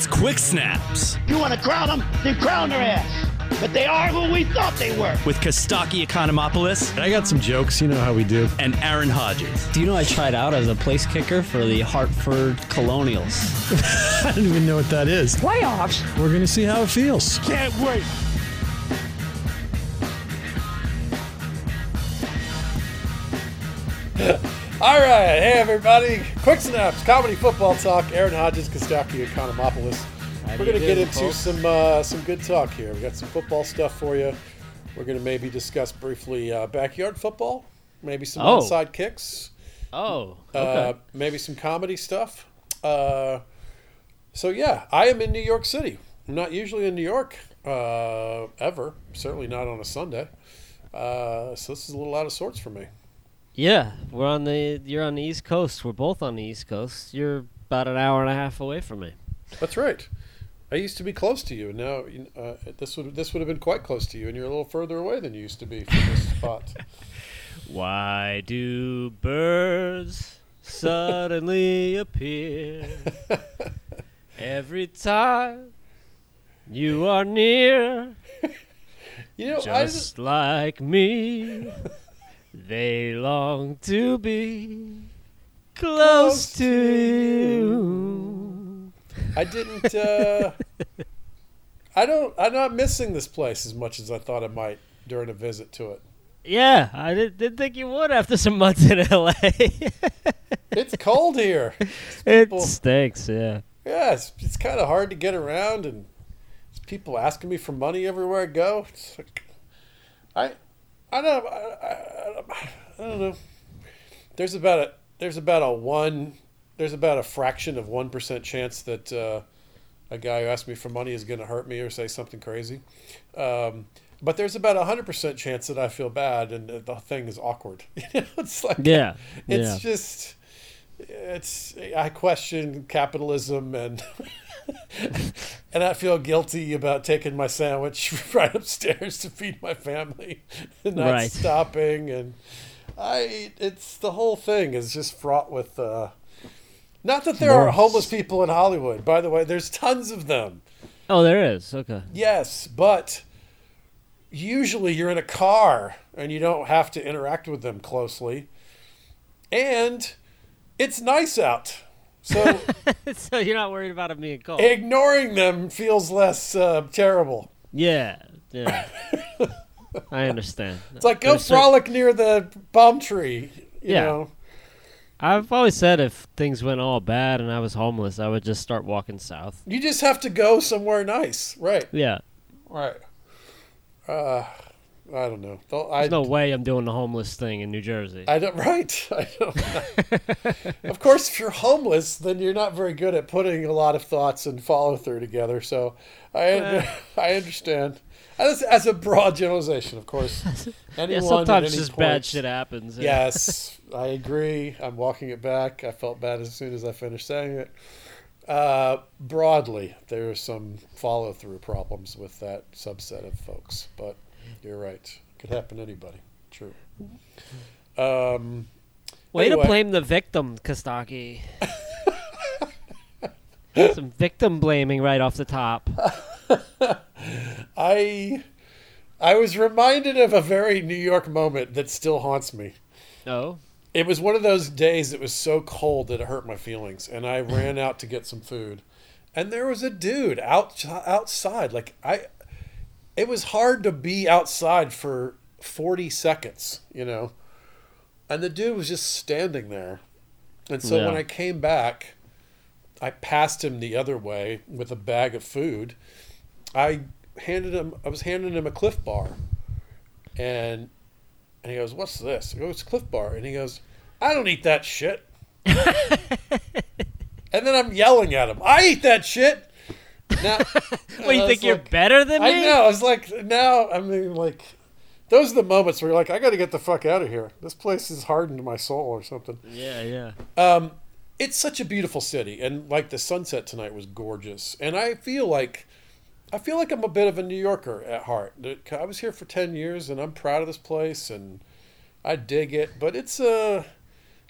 It's Quick Snaps You want to crown them? Then crown their ass. But they are who we thought they were. with Kostaki Economopoulos I got some jokes, you know how we do. and Aaron Hodges. Do you know I tried out as a place kicker for the Hartford Colonials? I don't even know what that is. Playoffs? We're going to see how it feels. Can't wait. All right, hey everybody, quick snaps, comedy football talk. Aaron Hodges, Kostaki, Economopoulos. We're gonna get into some uh, some good talk here. We got some football stuff for you. We're gonna maybe discuss briefly uh, backyard football, maybe some Oh. kicks, Oh, uh, maybe some comedy stuff. Uh, so yeah, I am in New York City. I'm not usually in New York uh, ever. Certainly not on a Sunday. Uh, so this is a little out of sorts for me. Yeah, we're on the. You're on the East Coast. We're both on the East Coast. You're about an hour and a half away from me. That's right. I used to be close to you, and now uh, this would this would have been quite close to you, and you're a little further away than you used to be from this spot. Why do birds suddenly appear every time you are near? You know, Just just, like me, they long to be close to you. I didn't. Uh, I don't. I'm not missing this place as much as I thought I might during a visit to it. Yeah, I didn't, didn't think you would after some months in LA. It's cold here. it People- stinks, yeah. Yeah, it's, it's kind of hard to get around, and people asking me for money everywhere I go. It's like, I, I don't, I, I, I don't know. There's about a there's about a one there's about a fraction of one percent chance that uh, a guy who asks me for money is going to hurt me or say something crazy. Um, but there's about a hundred percent chance that I feel bad and the thing is awkward. It's like Yeah, it's yeah. just it's I question capitalism and and I feel guilty about taking my sandwich right upstairs to feed my family and not Right. stopping and I it's the whole thing is just fraught with uh not that there are homeless people in Hollywood by the way there's tons of them Oh, there is. Okay. yes but usually you're in a car and you don't have to interact with them closely and it's nice out so so you're not worried about it being cold? ignoring them feels less uh, terrible. yeah, yeah. I understand. It's like go There's frolic near the palm tree. You Yeah. know, I've always said if things went all bad and I was homeless, I would just start walking south. you just have to go somewhere nice, right? Yeah. Right. Uh, I don't know. Though I There's no way I'm doing the homeless thing in New Jersey. I don't. Right. I don't. of course, if you're homeless, then you're not very good at putting a lot of thoughts and follow through together. So I I understand. As, as a broad generalization, of course. Anyone yeah, sometimes any just bad shit happens. yeah. Yes, I agree. I'm walking it back. I felt bad as soon as I finished saying it. Uh, broadly, there are some follow through problems with that subset of folks, but you're right. Could happen to anybody. True. Um, Way Anyway. to blame the victim, Kostaki. Some victim blaming right off the top. I I was reminded of a very New York moment that still haunts me. Oh, It was one of those days that was so cold that it hurt my feelings, and I ran out to get some food, and there was a dude out outside. Like I, it was hard to be outside for forty seconds, you know, and the dude was just standing there, and so when I came back, I passed him the other way with a bag of food. I handed him. I was handing him a Clif Bar, and and he goes, "What's this?" I go, "It's Clif Bar," and he goes, "I don't eat that shit." and then I'm yelling at him, "I eat that shit." Now, what you think you're like- better than me? I know. I was like, now I mean, like, those are the moments where you're like, I got to get the fuck out of here. This place has hardened my soul or something. Yeah, yeah. Um, it's such a beautiful city, and like the sunset tonight was gorgeous. And I feel like, I feel like I'm a bit of a New Yorker at heart. I was here for ten years, and I'm proud of this place, and I dig it. But it's a,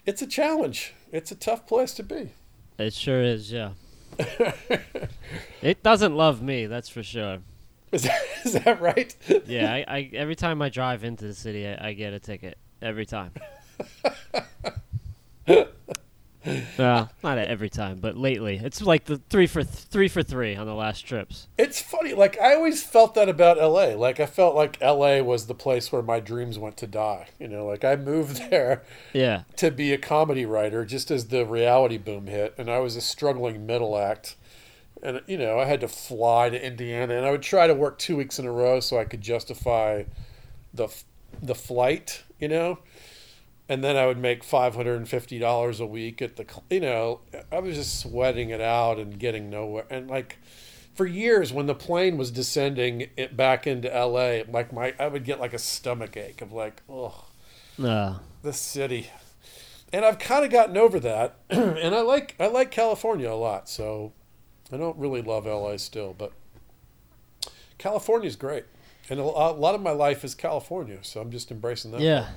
it's a challenge. It's a tough place to be. It sure is. Yeah. It doesn't love me, that's for sure. Is that, is that right? Yeah, I, I every time I drive into the city, I, I get a ticket every time. well, not every time, but lately, it's like the three for th- three for three on the last trips. It's funny. Like I always felt that about L.A. Like I felt like L.A. was the place where my dreams went to die. You know, like I moved there Yeah, to be a comedy writer just as the reality boom hit, and I was a struggling middle act. And you know, I had to fly to Indiana, and I would try to work two weeks in a row so I could justify the f- the flight. You know, and then I would make five hundred and fifty dollars a week at the. cl- You know, I was just sweating it out and getting nowhere. And like, for years, when the plane was descending it back into L.A., like my, I would get like a stomach ache of like, oh no, the city and i've kind of gotten over that and i like i like california a lot so i don't really love la still but california's great and a a lot of my life is california so i'm just embracing that yeah.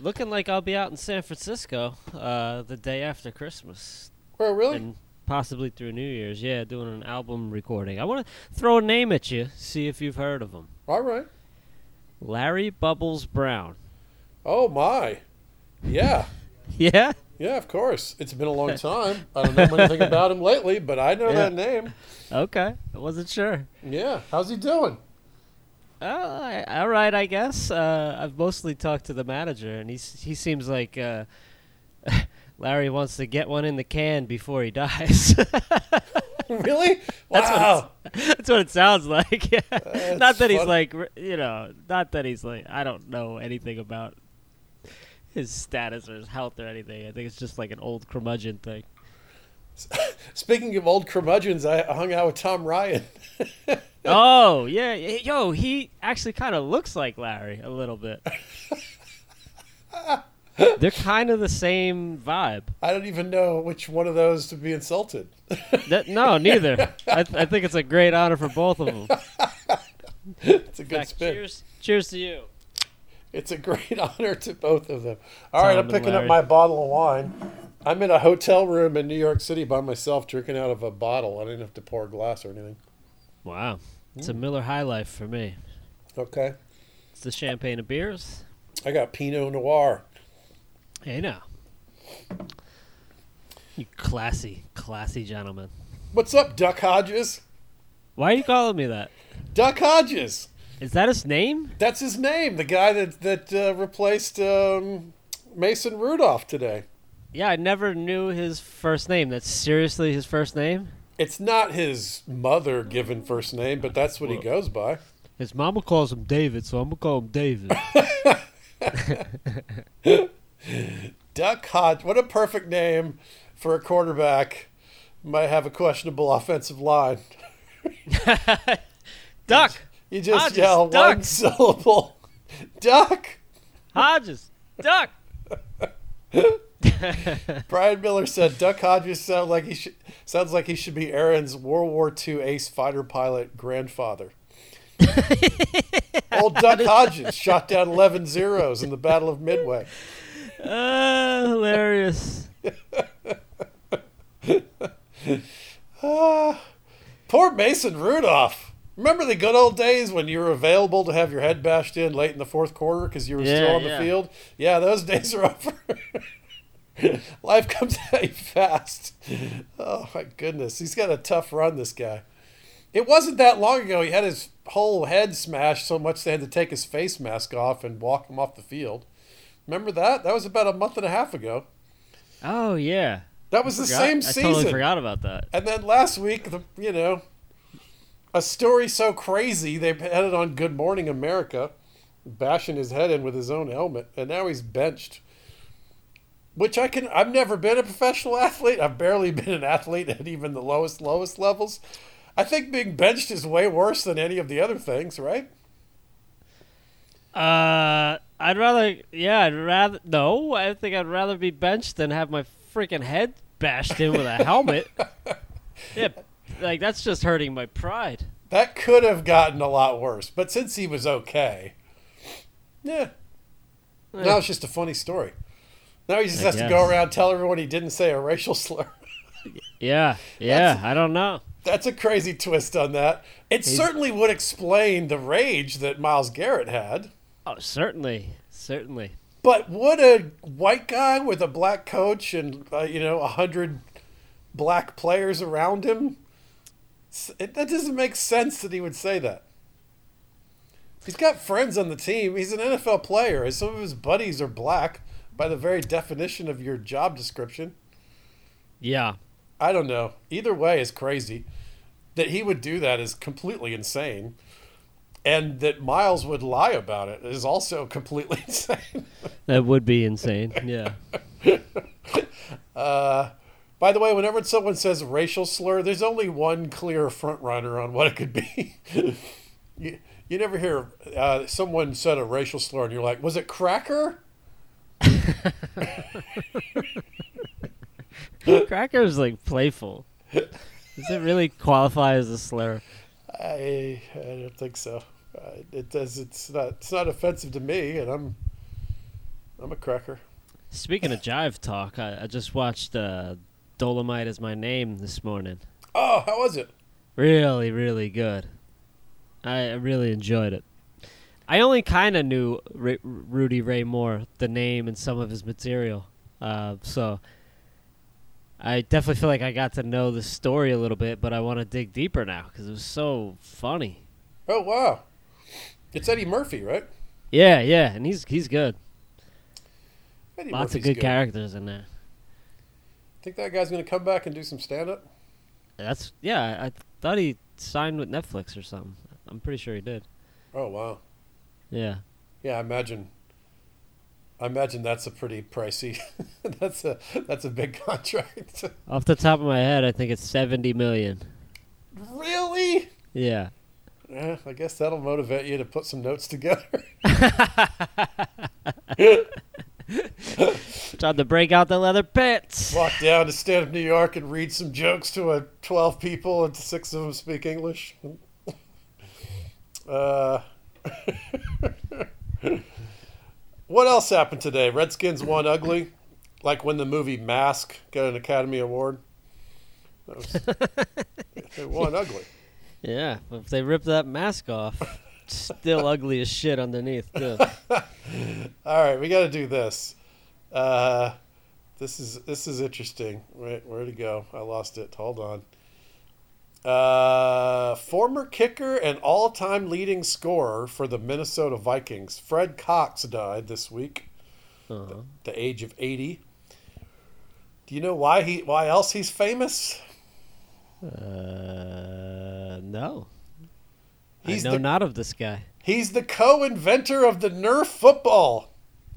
Looking like I'll be out in San Francisco uh, the day after Christmas oh really and possibly through New Year's. Yeah, doing an album recording. I want to throw a name at you, see if you've heard of him. all right Larry Bubbles Brown. oh my yeah Yeah. yeah of course it's been a long time i don't know anything about him lately but i know Yeah. that name Okay. I wasn't sure. yeah how's he doing Uh, all right, I guess. Uh, I've mostly talked to the manager, and he's he seems like uh, Larry wants to get one in the can before he dies. really That's what wow That's what it sounds like. Yeah. That's not that he's like, you know, not that he's like, I don't know anything about his status or his health or anything. I think it's just like an old curmudgeon thing. speaking of old curmudgeons i hung out with tom ryan oh yeah, yo, he actually kind of looks like Larry a little bit. They're kind of the same vibe. I don't even know which one of those to be insulted. That, no, neither. I, th- I think it's a great honor for both of them. It's a good Fact, spin. cheers, cheers to you. It's a great honor to both of them. All right, Tom I'm and picking up my bottle of wine. I'm in a hotel room in New York City by myself, drinking out of a bottle. I didn't have to pour a glass or anything. Wow, it's a Miller High Life for me. Okay. It's the champagne of beers. I got Pinot Noir. Hey now. You classy, classy gentleman. What's up, Duck Hodges? Why are you calling me that? Duck Hodges. Is that his name? That's his name. The guy that that uh, replaced um, Mason Rudolph today. Yeah, I never knew his first name. That's seriously his first name? It's not his mother given first name, but that's what he goes by. His mama calls him David, so I'm gonna call him David. Duck Hodge. What a perfect name for a quarterback. Might have a questionable offensive line. Duck! You just Hodges, yell duck. one syllable. Duck. Hodges! Duck! Brian Miller said Duck Hodges sound like he should, sounds like he should be Aaron's World War II ace fighter pilot grandfather. Old Duck Hodges shot down 11 zeros in the Battle of Midway. Uh, hilarious. Poor Mason Rudolph. Remember the good old days when you were available to have your head bashed in late in the fourth quarter because you were Yeah, still on yeah. the field? Yeah, those days are over. Life comes at you fast. Oh my goodness, he's got a tough run. This guy. It wasn't that long ago. He had his whole head smashed so much they had to take his face mask off and walk him off the field. Remember that? That was about a month and a half ago. Oh, yeah. That was the Forgot- same season. I totally forgot about that. And then last week, the you know, a story so crazy they had it on Good Morning America, bashing his head in with his own helmet, and now he's benched. Which I can. I've never been a professional athlete. I've barely been an athlete at even the lowest lowest levels. I think being benched is way worse than any of the other things, right? Uh, I'd rather, yeah, I'd rather, no, I think I'd rather be benched than have my freaking head bashed in with a helmet. yeah, like that's just hurting my pride. That could have gotten a lot worse, but since he was okay, yeah. Now it's just a funny story. Now he just I has to go around tell everyone he didn't say a racial slur. Yeah, yeah. I don't know. That's a crazy twist on that. It certainly would explain the rage that Myles Garrett had. Oh, certainly, certainly. But would a white guy with a black coach and uh, you know a hundred black players around him? It, that doesn't make sense that he would say that. He's got friends on the team. He's an NFL player. and Some of his buddies are black by the very definition of your job description. Yeah, I don't know. Either way is crazy. That he would do that is completely insane. And that Myles would lie about it is also completely insane. that would be insane. Yeah. By the way, whenever someone says racial slur, there's only one clear front runner on what it could be. you, you never hear uh, someone said a racial slur and you're like, was it cracker? Cracker's is like playful. Does it really qualify as a slur? I, I don't think so. Uh, it does. It's not. It's not offensive to me, and I'm. I'm a cracker. Speaking of jive talk, I, I just watched uh, Dolomite is My Name this morning. Oh, how was it? Really, really good. I I really enjoyed it. I only kind of knew Ru- Rudy Ray Moore, the name and some of his material. Uh, so I definitely feel like I got to know the story a little bit, but I want to dig deeper now because it was so funny. Oh wow, it's Eddie Murphy, right? Yeah, yeah, and he's he's good. Eddie Lots Murphy's of good, characters in there. Think that guy's gonna come back and do some stand up? That's yeah. I, I thought he signed with Netflix or something. I'm pretty sure he did. Oh wow. Yeah. Yeah, I imagine. I imagine that's a pretty pricey. that's a that's a big contract. Off the top of my head, I think it's 70 million. really? Yeah. Yeah, I guess that'll motivate you to put some notes together. Time to break out the leather pants. Walk down to Stand Up New York and read some jokes to a twelve people, and six of them speak English. Uh, what else happened today? Redskins won ugly, like when the movie Mask got an Academy Award. That was, they won ugly. Yeah, if they rip that mask off, still ugly as shit underneath. Too. All right, we got to do this. Uh, this is this is interesting. Wait, where to go? I lost it. Hold on. Uh, former kicker and all-time leading scorer for the Minnesota Vikings, Fred Cox, died this week, Uh-huh. the age of eighty. Do you know why he? Why else he's famous? Uh, no. He's I know the not of this guy. he's the co-inventor of the Nerf football.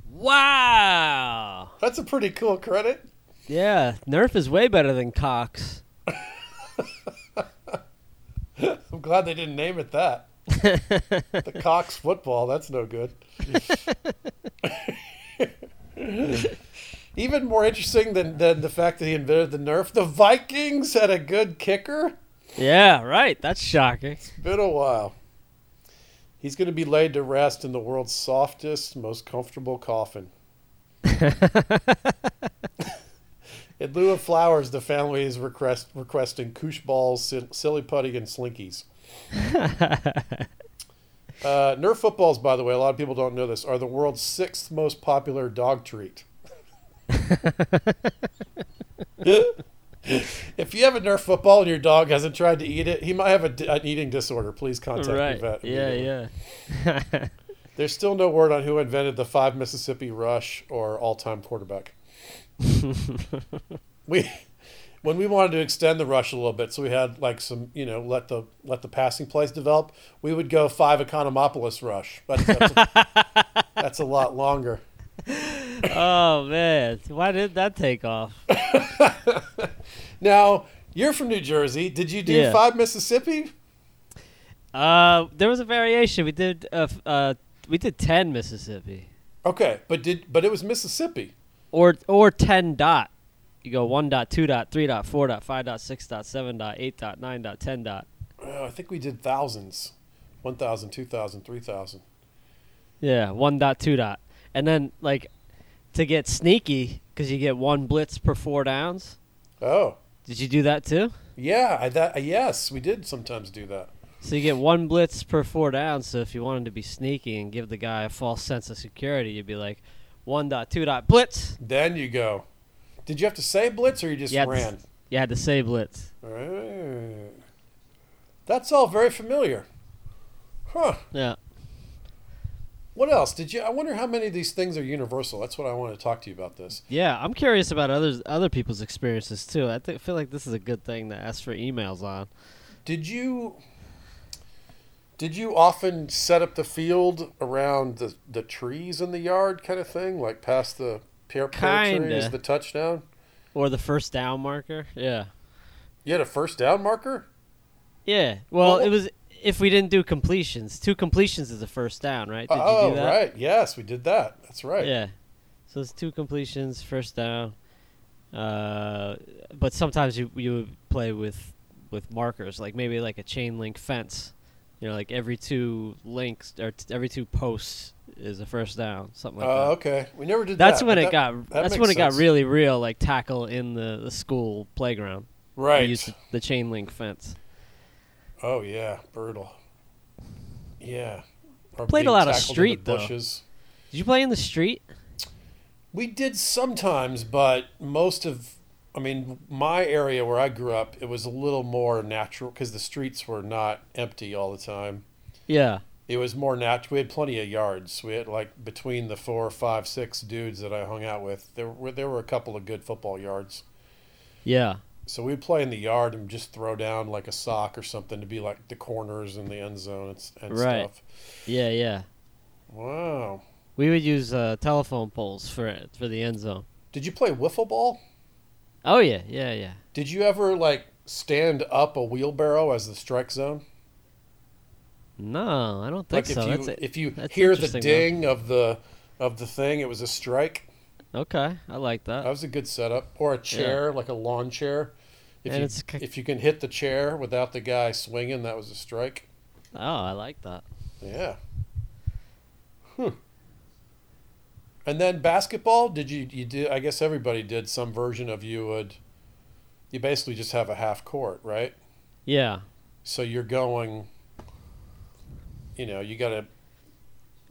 Wow. That's a pretty cool credit. Yeah, Nerf is way better than Cox. I'm glad they didn't name it that. the Cox football, that's no good. Even more interesting than, than the fact that he invented the Nerf, the Vikings had a good kicker. Yeah, right. That's shocking. It's been a while. He's going to be laid to rest in the world's softest, most comfortable coffin. In lieu of flowers, the family is request, requesting koosh balls, silly putty, and slinkies. Uh, Nerf footballs, by the way, a lot of people don't know this, are the world's sixth most popular dog treat. if you have a Nerf football and your dog hasn't tried to eat it, he might have a, an eating disorder. Please contact your right. vet. Yeah, yeah. There's still no word on who invented the five Mississippi rush or all-time quarterback. we when we wanted to extend the rush a little bit, so we had like some, you know, let the let the passing plays develop. We would go five Economopoulos rush, but that's a, that's a lot longer. oh man, why did that take off? Now you're from New Jersey. Did you do Yeah. five Mississippi? Uh, there was a variation. We did uh, uh we did ten Mississippi Okay, but did but it was Mississippi. Or or ten dot. You go one dot, two dot, three dot, four dot, five dot, six dot, seven dot, eight dot, nine dot, ten dot. Oh, I think we did thousands, 1,000, 2,000, 3,000. Yeah, one dot, two dot, and then like to get sneaky because you get one blitz per four downs. Oh, Did you do that too? Yeah, I, that uh, yes, we did sometimes do that. So you get one blitz per four downs. So if you wanted to be sneaky and give the guy a false sense of security, you'd be like, one dot two dot blitz. Then you go. Did you have to say blitz or you just You had to- ran? You had to say blitz. Right. That's all very familiar. Huh. Yeah. What else? Did you I wonder how many of these things are universal. That's what I want to talk to you about this. Yeah, I'm curious about others other people's experiences too. I think feel like this is a good thing to ask for emails on. Did you did you often set up the field around the the trees in the yard kind of thing, like past the pear, pear tree is the touchdown? Or the first down marker. Yeah. You had a first down marker? Yeah. Well, Well- it was if we didn't do completions. Two completions is a first down, right? Did oh, you do that? right. Yes, we did that. That's right. Yeah. So it's two completions, first down. Uh, but sometimes you you would play with with markers, like maybe like a chain link fence. You know, like every two links or t- every two posts is a first down, something like that. Oh, that. okay. We never did That's that. when but it that- got. that That's when it got really real, like tackle in the, the school playground. We right. used the, chain link fence. Oh yeah, brutal. Yeah. Or Played a lot of tackled in the street, though. bushes. Did you play in the street? We did sometimes, but most of, I mean, my area where I grew up, it was a little more natural because the streets were not empty all the time. Yeah. It was more natural. We had plenty of yards. We had like between the four, five, six dudes that I hung out with, there were there were a couple of good football yards. Yeah. So we'd play in the yard and just throw down like a sock or something to be like the corners in the end zone and, and Right. stuff. Yeah. Yeah. Wow. We would use uh, telephone poles for it for the end zone. Did you play wiffle ball? Oh yeah, yeah, yeah. Did you ever like stand up a wheelbarrow as the strike zone? No, I don't think like so. if you That's if you hear the interesting, though. ding of the of the thing, it was a strike. Okay, I like that. That was a good setup. Or a chair, like a lawn chair. If And you it's if you can hit the chair without the guy swinging, that was a strike. Oh, I like that. Yeah. Hmm. And then basketball, did you you did I guess everybody did some version of you would you basically just have a half court, right? Yeah. So you're going you know, you got to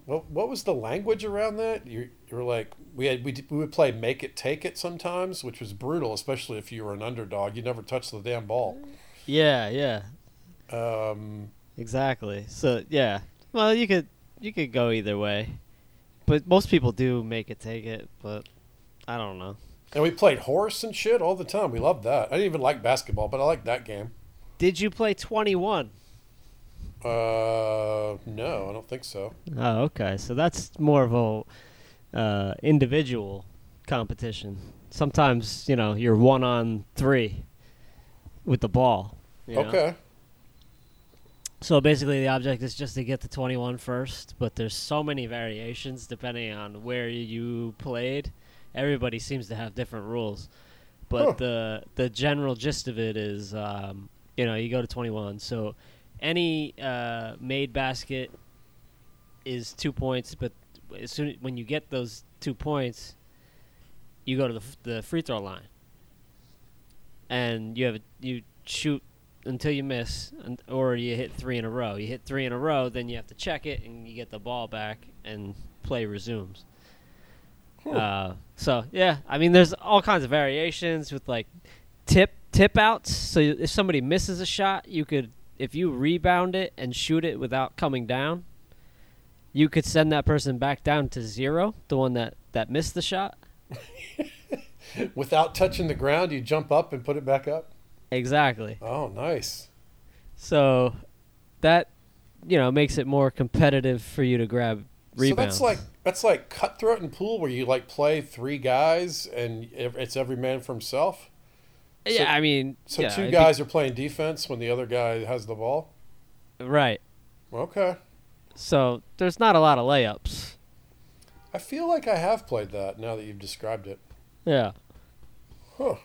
what what was the language around that? You you were like we had we we would play make it take it sometimes, which was brutal, especially if you were an underdog. You never touched the damn ball. Yeah, yeah. Um, Exactly. So yeah. Well, you could you could go either way, but most people do make it take it. But I don't know. and we played horse and shit all the time. We loved that. I didn't even like basketball, but I liked that game. Did you play twenty one? Uh, no, I don't think so. Oh, okay. So that's more of a uh, individual competition. Sometimes you know you're one on three with the ball. you know? So basically, the object is just to get to 21 first, but there's so many variations depending on where you played. Everybody seems to have different rules, but Huh. the the general gist of it is, um, you know, you go to 21. So any uh, made basket is two points, but as soon when you get those two points, you go to the f- the free throw line, and you have a, you shoot until you miss, and, or you hit three in a row. You hit three in a row, then you have to check it, and you get the ball back, and play resumes. Uh, so yeah, I mean, there's all kinds of variations with like tip tip outs. So if somebody misses a shot, you could if you rebound it and shoot it without coming down, you could send that person back down to zero, the one that that missed the shot. Without touching the ground, you jump up and put it back up. Exactly. Oh, nice. So that you know makes it more competitive for you to grab rebounds. So that's like that's like cutthroat and pool, where you like play three guys and it's every man for himself. yeah, I mean, So yeah, two it'd be- guys are playing defense when the other guy has the ball. right? Okay. So there's not a lot of layups. I feel like I have played that now that you've described it. Yeah, Huh.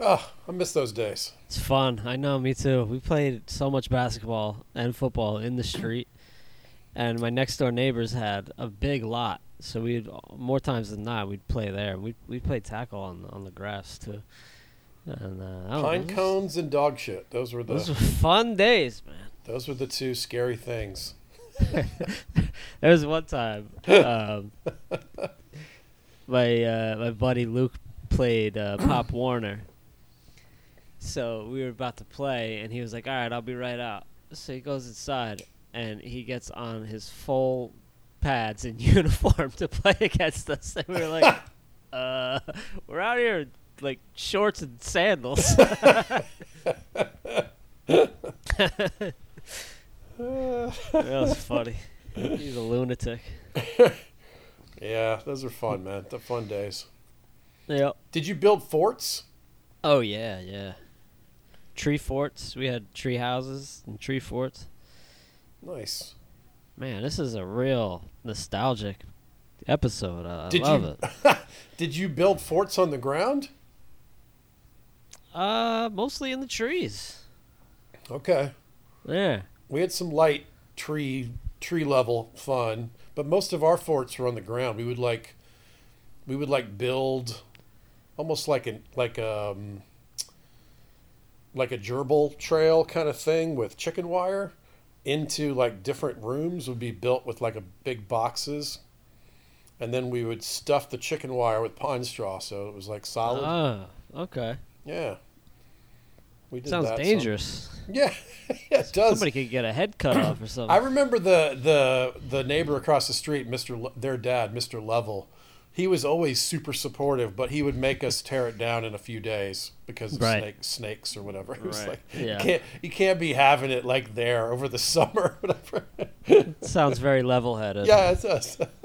Oh, I miss those days. it's fun. I know, me too. We played so much basketball and football in the street, and my next door neighbors had a big lot. So we'd more times than not we'd play there. We we played tackle on on the grass too. And uh, Pine know, cones and dog shit. Those were Those were the fun days, man. those were the two scary things. There was one time, um, my uh, my buddy Luke played uh, Pop Warner. So we were about to play, and he was like, "All right, I'll be right out." So he goes inside, and he gets on his full pads and uniform to play against us, and we were like, "Uh, we're out here in, like shorts and sandals." that was funny. He's a lunatic. Yeah, those are fun, man. The fun days. Yep. Did you build forts? Oh yeah, yeah. Tree forts. We had tree houses and tree forts. Nice. Man, this is a real nostalgic episode. Uh, I Did love you it. Did you build forts on the ground? Uh, mostly in the trees. Okay. Yeah. We had some light tree tree level fun, but most of our forts were on the ground. We would like we would like build almost like an like um like a gerbil trail kind of thing with chicken wire into like different rooms would be built with like a big boxes and then we would stuff the chicken wire with pine straw so it was like solid Ah, okay. yeah we did Sounds that some- dangerous. yeah yeah it does Somebody could get a head cut off or something. I remember the the the neighbor across the street, Le- their dad, Mister Level. He was always super supportive, but he would make us tear it down in a few days because of Right. snake, snakes or whatever. He was Right. like, Yeah. you can't you can't be having it like there over the summer, or whatever. Sounds very level-headed. yeah, it's us.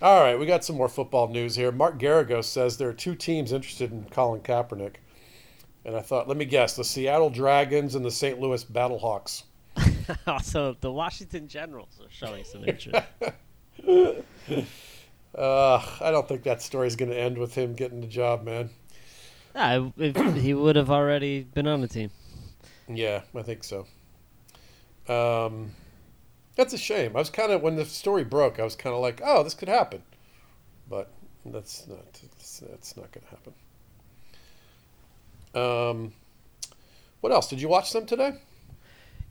All right, we got some more football news here. Mark Geragos says there are two teams interested in Colin Kaepernick. And I thought, let me guess, the Seattle Dragons and the St. Louis Battlehawks. also, the Washington Generals are showing some interest. Uh, I don't think that story's going to end with him getting the job, man. Ah, if he would have already been on the team. Yeah, I think so. Um, that's a shame. I was kind of when the story broke, I was kind of like, "Oh, this could happen," but that's not. That's, that's not going to happen. Um, what else? Did you watch them today?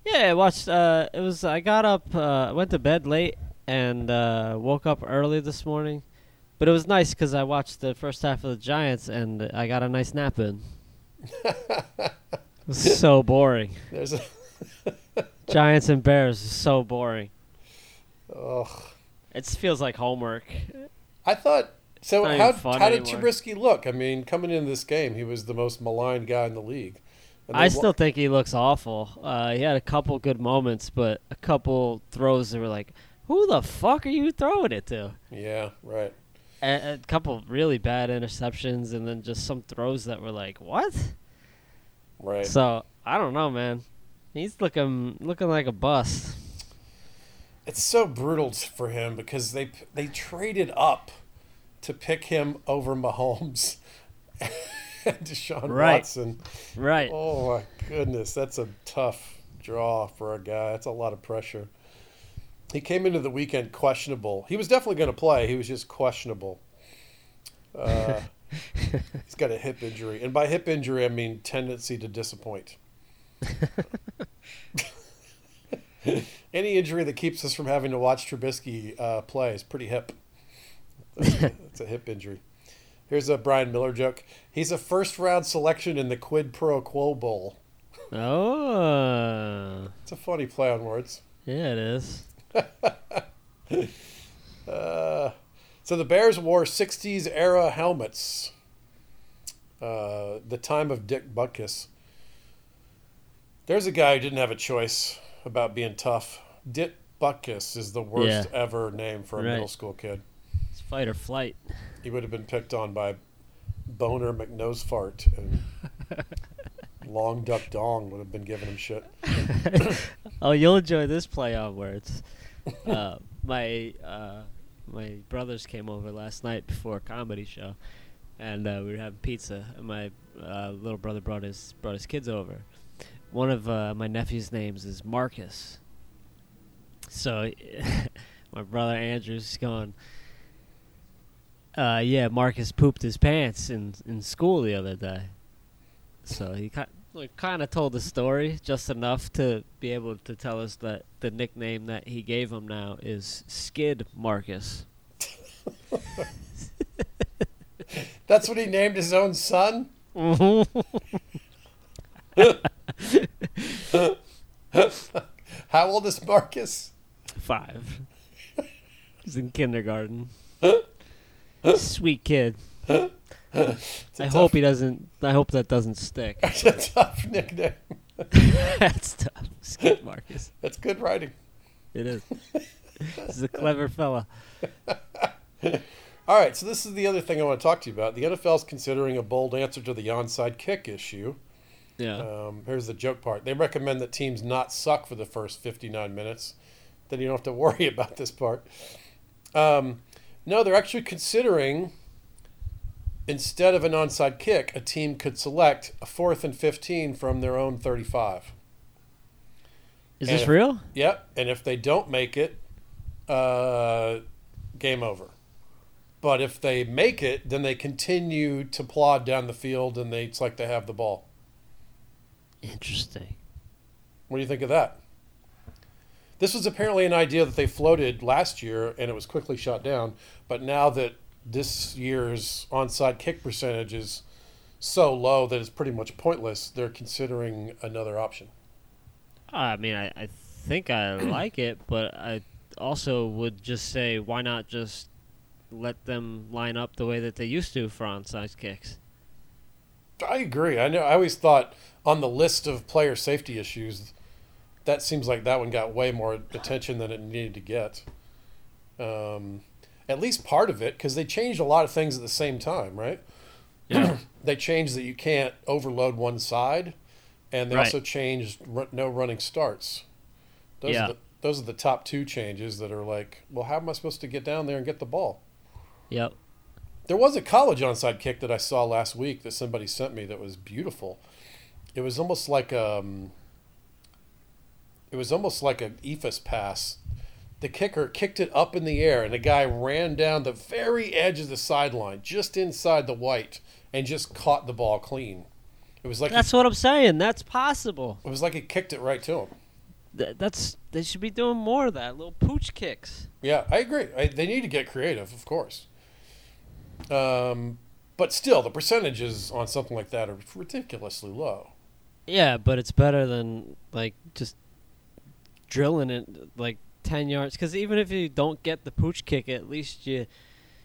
Yeah, I watched. Uh, it was. I got up. Uh, went to bed late and uh, woke up early this morning. But it was nice because I watched the first half of the Giants and I got a nice nap in. it was so boring. There's. Giants and Bears is so boring. Oh, It feels like homework. I thought. So how how did anymore. Trubisky look? I mean, coming into this game, he was the most maligned guy in the league. I still think he looks awful. Uh, he had a couple good moments, but a couple throws that were like, "Who the fuck are you throwing it to?" Yeah, right. A, a couple really bad interceptions, and then just some throws that were like, "What?" Right. So I don't know, man. He's looking looking like a bust. It's so brutal for him because they they traded up to pick him over Mahomes and Deshaun Right. Watson. Right. Oh my goodness, that's a tough draw for a guy. That's a lot of pressure. He came into the weekend questionable. He was definitely going to play. He was just questionable. Uh, he's got a hip injury, and by hip injury I mean tendency to disappoint. Any injury that keeps us from having to watch Trubisky uh, play is pretty hip. That's a, a hip injury. Here's a Brian Miller joke. He's a first round selection in the Quid Pro Quo Bowl. Oh, It's a funny play on words. yeah, it is. Uh, so the Bears wore 60s era helmets. Uh, the time of Dick Butkus. There's a guy who didn't have a choice about being tough. Dick Butkus is the worst Yeah. ever name for a Right. middle school kid. It's fight or flight. He would have been picked on by Boner McNosefart and Long Duck Dong would have been giving him shit. Oh, you'll enjoy this play on words. uh, my uh, my brothers came over last night before a comedy show, and uh, we were having pizza. And my uh, little brother brought his brought his kids over. One of uh, my nephew's names is Marcus. So my brother Andrew's going. Yeah, Marcus pooped his pants in in school the other day, so he kind like, kind of told the story just enough to be able to tell us that the nickname that he gave him now is Skid Marcus. That's what he named his own son. How old is Marcus? Five. He's in kindergarten. Sweet kid. I hope he doesn't. I hope that doesn't stick. That's a tough nickname. That's tough. Skid Marcus. That's good writing. It is. He's a clever fella. All right, so this is the other thing I want to talk to you about. The NFL is considering a bold answer to the onside kick issue. Yeah. Um, here's the joke part. They recommend that teams not suck for the first 59 minutes. Then you don't have to worry about this part. Um, no, they're actually considering instead of an onside kick, a team could select a fourth and 15 from their own 35. Is and this if- real? Yep. And if they don't make it, uh, game over. But if they make it, then they continue to plod down the field and they, it's like they have the ball. Interesting. What do you think of that? This was apparently an idea that they floated last year and it was quickly shot down. But now that this year's onside kick percentage is so low that it's pretty much pointless, they're considering another option. I mean, I, I think I like it, but I also would just say, why not just let them line up the way that they used to for onside kicks? I agree. I know. I always thought on the list of player safety issues, that seems like that one got way more attention than it needed to get. Um, at least part of it, because they changed a lot of things at the same time, right? Yeah. they changed that you can't overload one side, and they Right. also changed ru- no running starts. Those Yeah. are the, those are the top two changes that are like, well, how am I supposed to get down there and get the ball? yep. There was a college onside kick that I saw last week that somebody sent me that was beautiful. It was almost like um it was almost like an eephus pass. The kicker kicked it up in the air and the guy ran down the very edge of the sideline, just inside the white, and just caught the ball clean. It was like That's he, what I'm saying. That's possible. it was like he kicked it right to him. Th- that's they should be doing more of that. Little pooch kicks. Yeah, I agree. I, they need to get creative, of course. Um, but still, the percentages on something like that are ridiculously low. Yeah, but it's better than like just drilling it like ten yards. Because even if you don't get the pooch kick, at least you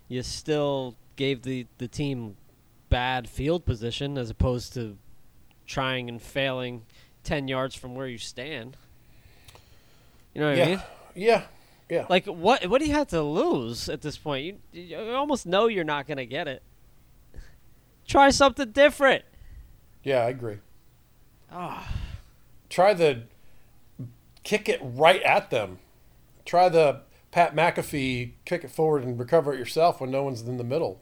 you still gave the the team bad field position as opposed to trying and failing ten yards from where you stand. You know what I yeah, mean? yeah, yeah. Like what? What do you have to lose at this point? You, you almost know you're not gonna get it. Try something different. Yeah, I agree. Ah. Try the kick it right at them. Try the Pat McAfee kick it forward and recover it yourself when no one's in the middle.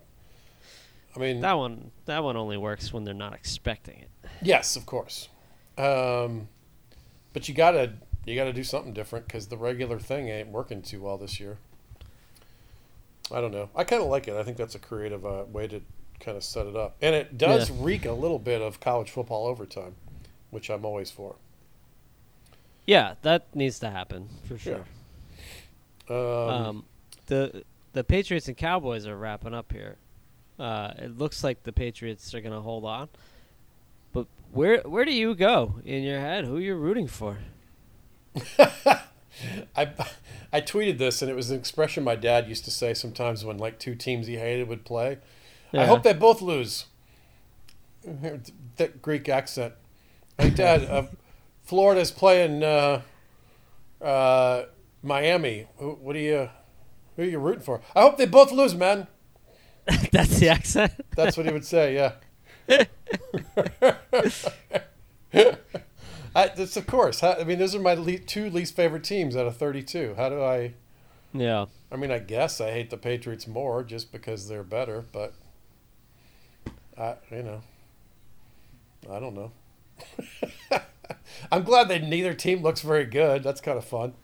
I mean, That one. That one only works when they're not expecting it. yes, of course. Um, but you gotta you gotta do something different because the regular thing ain't working too well this year. I don't know. I kind of like it. I think that's a creative uh, way to kind of set it up, and it does Yeah. reek a little bit of college football overtime, which I'm always for. Yeah, that needs to happen for sure. Um, Um, the the Patriots and Cowboys are wrapping up here. Uh, it looks like the Patriots are going to hold on. But where where do you go in your head? Who you're rooting for? I I tweeted this, and it was an expression my dad used to say sometimes when like two teams he hated would play. I hope they both lose. That Greek accent. Hey, Dad, uh, Florida's playing uh, uh, Miami. Who, what are you? Who are you rooting for? I hope they both lose, man. That's the accent. That's what he would say. Yeah. I, that's of course. I mean, those are my le- two least favorite teams out of thirty-two. How do I? yeah. I mean, I guess I hate the Patriots more just because they're better, but I, you know, I don't know. I'm glad that neither team looks very good. That's kind of fun.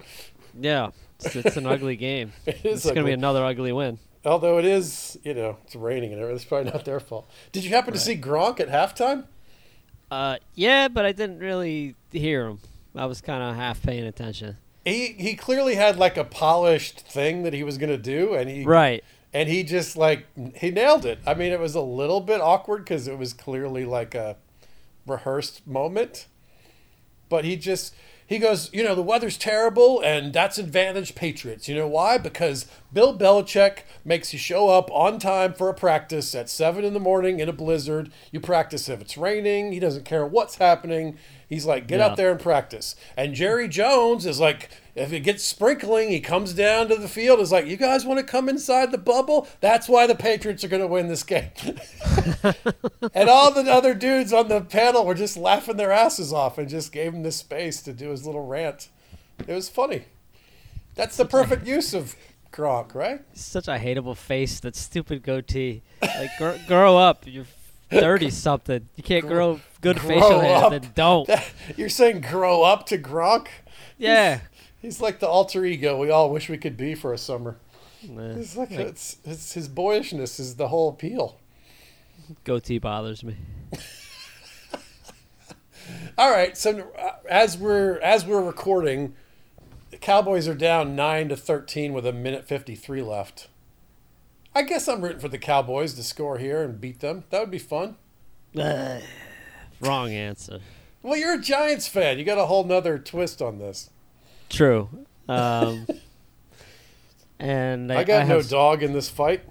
Yeah. It's, it's an ugly game. It is It's going to be another ugly win. Although it is, you know, it's raining and everything. It's probably not their fault. Did you happen to see Gronk at halftime? Uh, yeah, but I didn't really hear him. I was kind of half paying attention. He he clearly had like a polished thing that he was gonna do, and he Right. and he just like he nailed it. I mean, it was a little bit awkward because it was clearly like a rehearsed moment, but he just he goes, you know, the weather's terrible, and that's advantage Patriots. You know why? Because Bill Belichick makes you show up on time for a practice at seven in the morning in a blizzard. You practice if it's raining. He doesn't care what's happening. He's like, get Yeah. out there and practice. And Jerry Jones is like, if it gets sprinkling, he comes down to the field. Is like, you guys want to come inside the bubble? That's why the Patriots are going to win this game. and all the other dudes on the panel were just laughing their asses off and just gave him the space to do his little rant. It was funny. That's the perfect use of Gronk, right? Such a hateable face. That stupid goatee. Like, gr- grow up. You're thirty something. You can't grow good Grow facial hair. up. Then don't. You're saying grow up to Gronk? Yeah. He's like the alter ego we all wish we could be for a summer. Nah, It's like, like, it's, it's his boyishness is the whole appeal. goatee bothers me. All right, so uh, as we're as we're recording, the Cowboys are down nine to thirteen with a minute fifty three left. I guess I'm rooting for the Cowboys to score here and beat them. That would be fun. Wrong answer. Well, you're a Giants fan. You got a whole nother twist on this. True. Um, and I, I got I no have dog in this fight.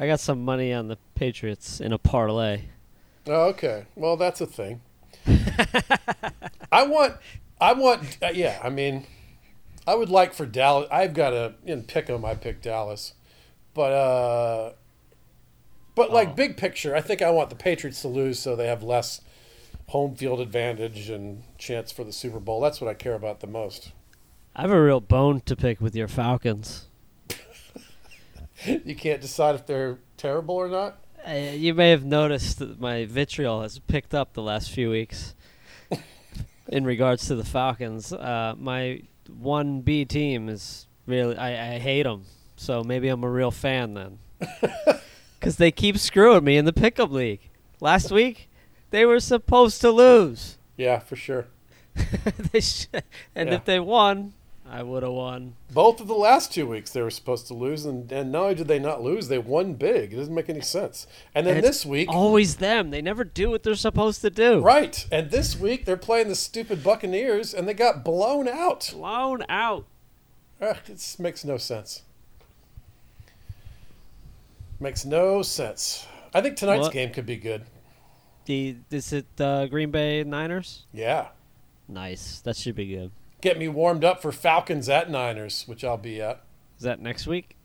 I got some money on the Patriots in a parlay. Oh, okay. Well, that's a thing. I want, I want, uh, yeah. I mean, I would like for Dallas. I've got a in pick 'em. I pick Dallas, but uh, but like Oh. big picture, I think I want the Patriots to lose so they have less home field advantage and chance for the Super Bowl. That's what I care about the most. I have a real bone to pick with your Falcons. You can't decide if they're terrible or not. Uh, you may have noticed that my vitriol has picked up the last few weeks in regards to the Falcons. Uh, my one B team is really I, I hate them, so maybe I'm a real fan then, because they keep screwing me in the pickup league. Last week, they were supposed to lose, Yeah, for sure. they sh- and Yeah. if they won, I would have won. Both of the last two weeks they were supposed to lose, and, and not only did they not lose, they won big. It doesn't make any sense. And then And this week, always them. They never do what they're supposed to do. right? And this week they're playing the stupid Buccaneers, and they got blown out. Blown out. Ugh, it makes no sense. Makes no sense. I think tonight's What? game could be good. The is it uh, Green Bay Niners? Yeah, Nice. That should be good. get me warmed up for Falcons at Niners, which I'll be at. Is that next week?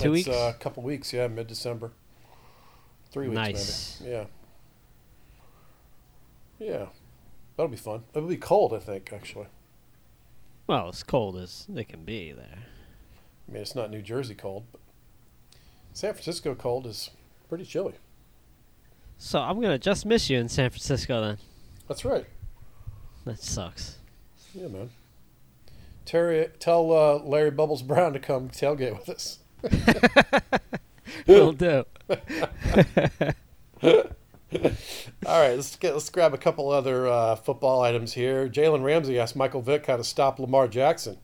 Two It's, weeks. uh, a couple weeks, yeah, mid December. Three weeks, Nice. maybe. Yeah. Yeah. That'll be fun. It'll be cold, I think, actually. well, as cold as it can be there. I mean, it's not New Jersey cold, but San Francisco cold is pretty chilly. So I'm gonna just miss you in San Francisco then. That's right. That sucks. Yeah, man. Terry, tell uh, Larry Bubbles Brown to come tailgate with us. Will do. All right, let's get let's grab a couple other uh, football items here. Jalen Ramsey asked Michael Vick how to stop Lamar Jackson.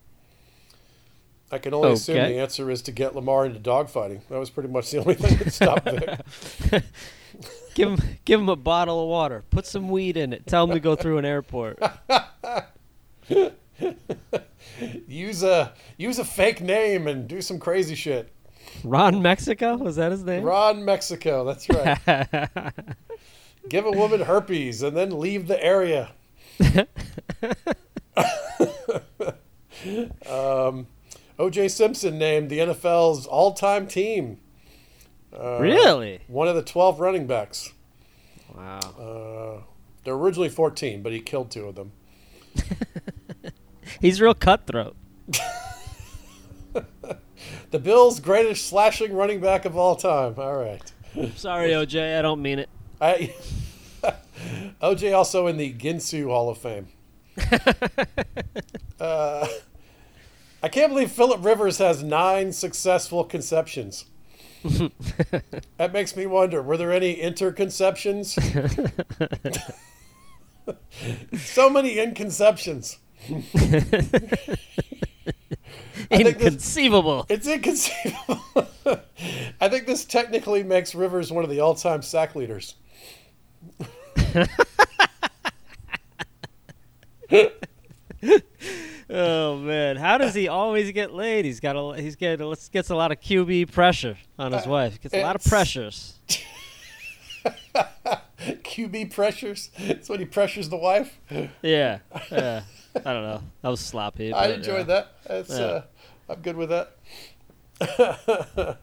I can only assume the answer is to get Lamar into dogfighting. That was pretty much the only thing that stopped Vick. give him give him a bottle of water. Put some weed in it. Tell him to go through an airport. use a use a fake name and do some crazy shit. Ron Mexico was that his name? Ron Mexico, that's right. Give a woman herpes and then leave the area. um, OJ Simpson named the NFL's all-time team. Uh, really? One of the 12 running backs. Wow. Uh, they're originally 14, but he killed two of them. He's real cutthroat. The Bills' greatest slashing running back of all time. All right. Sorry, OJ. I don't mean it. I, OJ also in the Ginsu Hall of Fame. uh, I can't believe Philip Rivers has nine successful conceptions. that makes me wonder: Were there any interconceptions? so many inconceptions. I think this- Inconceivable. It's inconceivable. I think this technically makes Rivers one of the all-time sack leaders. Oh man, how does he always get laid? He's got a he's get gets a lot of QB pressure on his wife. Gets a lot of pressures. QB pressures. That's when he pressures the wife. Yeah, yeah. I don't know. That was sloppy. I enjoyed yeah. that. That's, Yeah. uh, I'm good with that.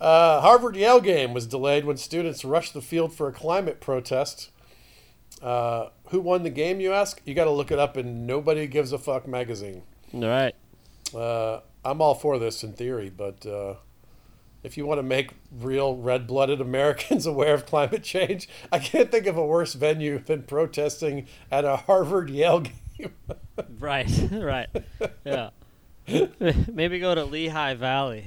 uh, Harvard Yale game was delayed when students rushed the field for a climate protest. Uh, who won the game, you ask? You got to look it up in Nobody Gives a Fuck magazine. All right. Uh, I'm all for this in theory, but uh, if you want to make real red blooded Americans aware of climate change, I can't think of a worse venue than protesting at a Harvard Yale game. Right. right. Yeah. Maybe go to Lehigh Valley.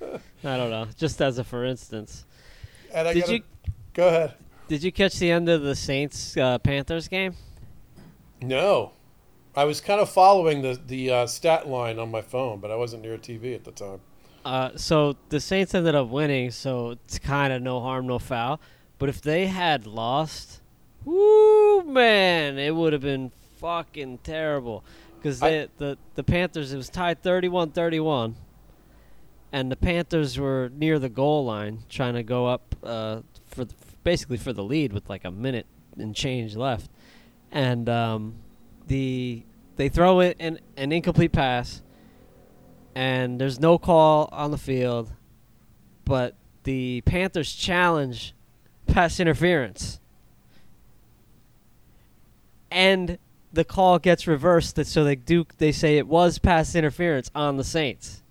I don't know. Just as a for instance. And I Did gotta, you go ahead. Did you catch the end of the Saints uh, Panthers game? No, I was kind of following the the uh, stat line on my phone, but I wasn't near a TV at the time. Uh, so the Saints ended up winning, so it's kind of no harm, no foul. But if they had lost, woo man, it would have been fucking terrible. Because the the Panthers, it was tied 31-31, and the Panthers were near the goal line, trying to go up uh, for the, basically for the lead with like a minute and change left, and um, the they throw it an, an incomplete pass and there's no call on the field, but the Panthers challenge pass interference. And the call gets reversed that so they do they say it was pass interference on the Saints.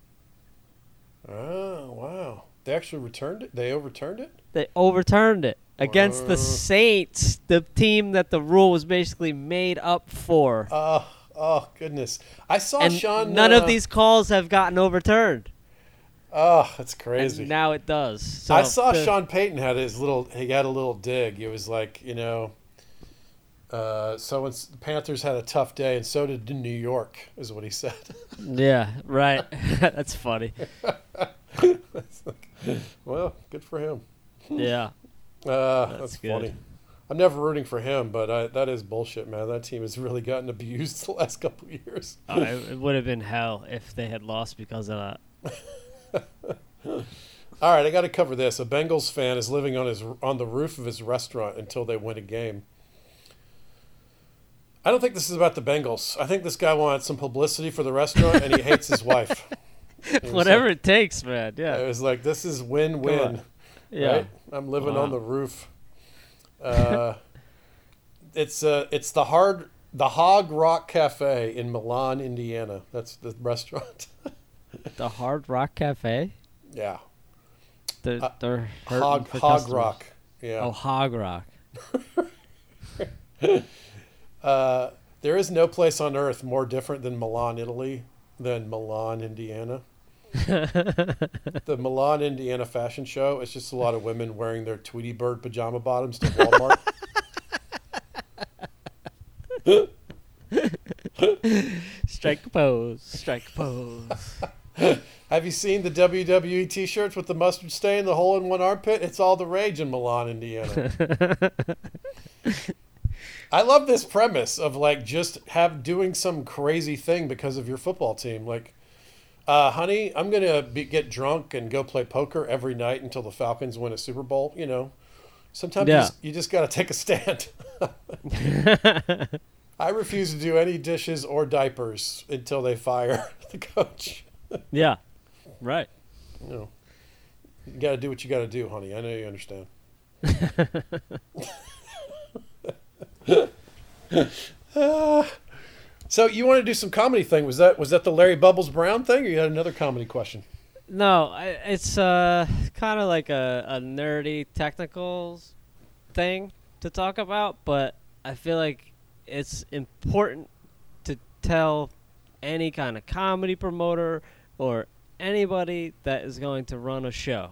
Oh wow! They actually returned it. They overturned it. They overturned it against Wow. the Saints, the team that the rule was basically made up for. Oh, oh goodness! I saw and Sean. none uh, of these calls have gotten overturned. Oh, that's crazy. And now it does. So I saw the- Sean Payton had his little. He had a little dig. It was like you know. Uh, so when the Panthers had a tough day, and so did New York, is what he said. Yeah, right. That's funny. well, good for him. Yeah. Uh, That's that's, funny. I'm never rooting for him, but I, that is bullshit, man. That team has really gotten abused the last couple of years. Oh, it, it would have been hell if they had lost because of that. All right, I got to cover this. A Bengals fan is living on his on the roof of his restaurant until they win a game. I don't think this is about the Bengals. I think this guy wants some publicity for the restaurant, and he hates his wife. Whatever like- it takes, man. Yeah. It was like this is win-win. Yeah. Right? I'm living Wow. on the roof. Uh, it's uh, it's the hard the Hog Rock Cafe in Milan, Indiana. That's the restaurant. The Hard Rock Cafe. yeah, They're, Uh, they're Hog Hog. Rock. Yeah. Oh, Hog Rock. Uh, there is no place on earth more different than Milan, Italy, than Milan, Indiana. The Milan, Indiana fashion show. It's just a lot of women wearing their Tweety Bird pajama bottoms to Walmart. Strike pose. Strike pose. Have you seen the WWE T-shirts with the mustard stain, the hole in one armpit? It's all the rage in Milan, Indiana. I love this premise of like just have doing some crazy thing because of your football team. Like, uh, honey, I'm gonna be, get drunk and go play poker every night until the Falcons win a Super Bowl. You know, sometimes you, just, you just got to take a stand. I refuse to do any dishes or diapers until they fire the coach. yeah. Right. You know, you got to do what you got to do, honey. I know you understand. Uh, so you want to do some comedy thing? Was that was that the Larry Bubbles Brown thing, or you had another comedy question? No, it's uh, kind of like a, a nerdy technical thing to talk about, but I feel like it's important to tell any kind of comedy promoter or anybody that is going to run a show,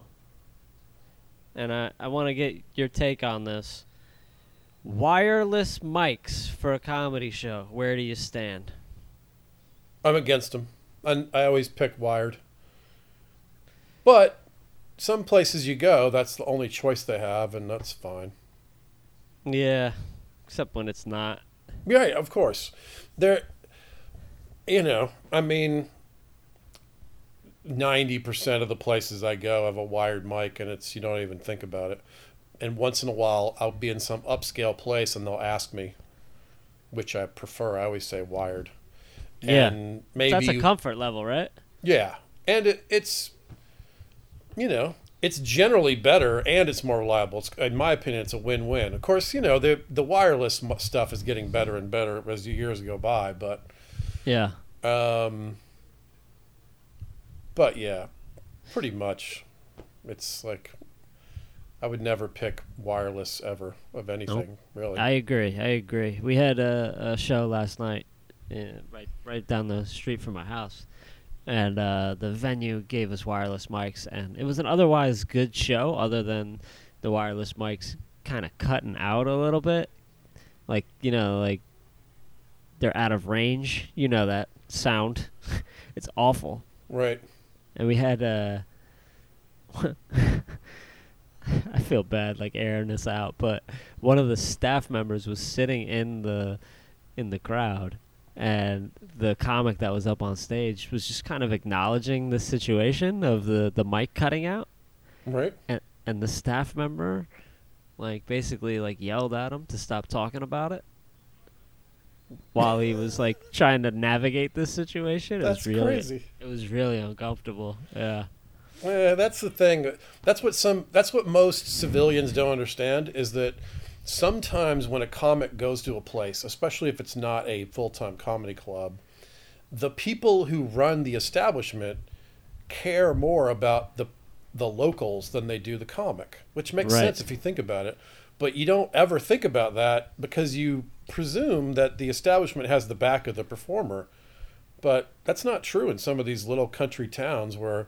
and I, I want to get your take on this. Wireless mics for a comedy show. Where do you stand? I'm against them. I, I always pick wired. But some places you go, that's the only choice they have, and that's fine. Yeah, except when it's not. Yeah, of course. There, you know, I mean, ninety percent of the places I go have a wired mic, and it's you don't even think about it. And once in a while, I'll be in some upscale place, and they'll ask me, which I prefer. I always say wired. Yeah. And maybe That's a comfort level, right? yeah, and it, it's, you know, it's generally better and it's more reliable. It's, in my opinion, it's a win-win. Of course, you know the the wireless stuff is getting better and better as the years go by, but Yeah. um, but yeah, pretty much, it's like I would never pick wireless ever of anything really. I agree. I agree. We had a, a show last night, uh, right right down the street from my house, and uh, the venue gave us wireless mics, and it was an otherwise good show, other than the wireless mics kind of cutting out a little bit, like you know, like they're out of range. You know that sound. it's awful. right. And we had uh I feel bad like airing this out, but one of the staff members was sitting in the in the crowd and the comic that was up on stage was just kind of acknowledging the situation of the the mic cutting out Right. and and the staff member like basically like yelled at him to stop talking about it while he was like trying to navigate this situation it That's was really crazy. it was really uncomfortable yeah Yeah, that's the thing. That's what some. That's what most civilians don't understand is that sometimes when a comic goes to a place, especially if it's not a full-time comedy club, the people who run the establishment care more about the the locals than they do the comic, which makes Right. sense if you think about it. But you don't ever think about that because you presume that the establishment has the back of the performer. But that's not true in some of these little country towns where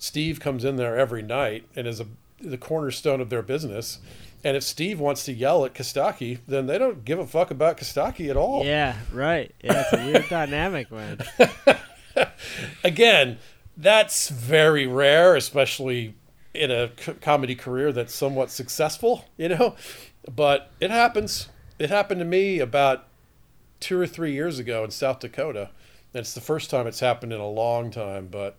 Steve comes in there every night and is a, the cornerstone of their business. And if Steve wants to yell at Kostaki, then they don't give a fuck about Kostaki at all. Yeah, right. Yeah, it's a weird dynamic, man. Again, that's very rare, especially in a c- comedy career that's somewhat successful, you know? But it happens. It happened to me about two or three years ago in South Dakota. And it's the first time it's happened in a long time, but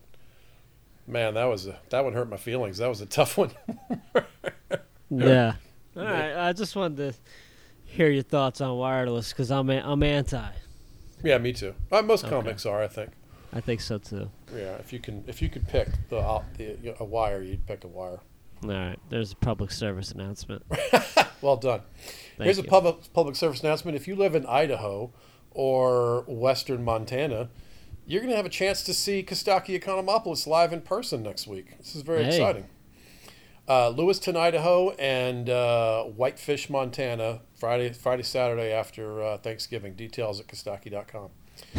man, that was a, that one hurt my feelings. That was a tough one. Yeah. All right. I just wanted to hear your thoughts on wireless because I'm a, I'm anti. yeah, me too. Uh, most Okay. comics are, I think. I think so too. Yeah, if you can if you could pick the, uh, the you a wire, you'd pick a wire. All right. There's a public service announcement. Well done. Thank Here's you. a public public service announcement. If you live in Idaho or western Montana, you're going to have a chance to see Kostaki Economopoulos live in person next week. This is very Hey. exciting. Uh, Lewiston, Idaho, and uh, Whitefish, Montana, Friday, Friday, Saturday after uh, Thanksgiving. Details at Kostaki.com.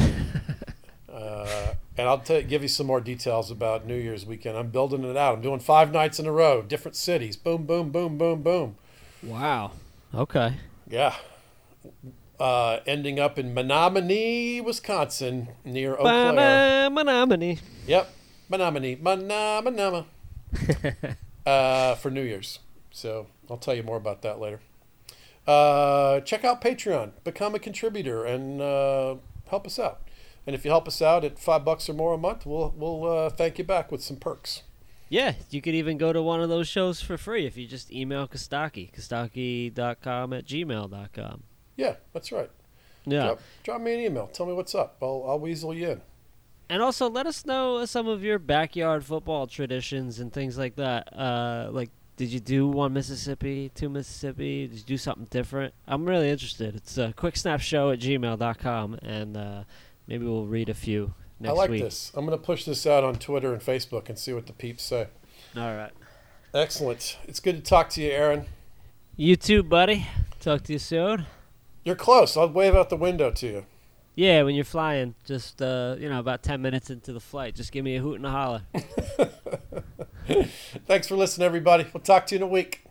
uh, and I'll tell give you some more details about New Year's weekend. I'm building it out. I'm doing five nights in a row, different cities. Boom, boom, boom, boom, boom. Wow. Okay. Yeah. Uh, ending up in Menomonie, Wisconsin, near Eau Claire. Menomonie. Yep. Menomonie. Menomonie. uh, for New Year's. So I'll tell you more about that later. Uh, check out Patreon. Become a contributor and uh, help us out. And if you help us out at five bucks or more a month, we'll we'll uh, thank you back with some perks. Yeah, you could even go to one of those shows for free if you just email Kostaki, Kostaki.com at gmail.com. Yeah, that's right. Yeah. Drop, drop me an email. Tell me what's up. I'll, I'll weasel you in. And also, let us know some of your backyard football traditions and things like that. Uh, like, did you do one Mississippi, two Mississippi? Did you do something different? I'm really interested. It's a quick snap show at gmail.com, and uh, maybe we'll read a few next I like week. this. I'm going to push this out on Twitter and Facebook and see what the peeps say. All right. Excellent. It's good to talk to you, Aaron. You too, buddy. Talk to you soon. You're close. I'll wave out the window to you. Yeah, when you're flying, just uh, you know, about ten minutes into the flight, just give me a hoot and a holler. Thanks for listening, everybody. We'll talk to you in a week.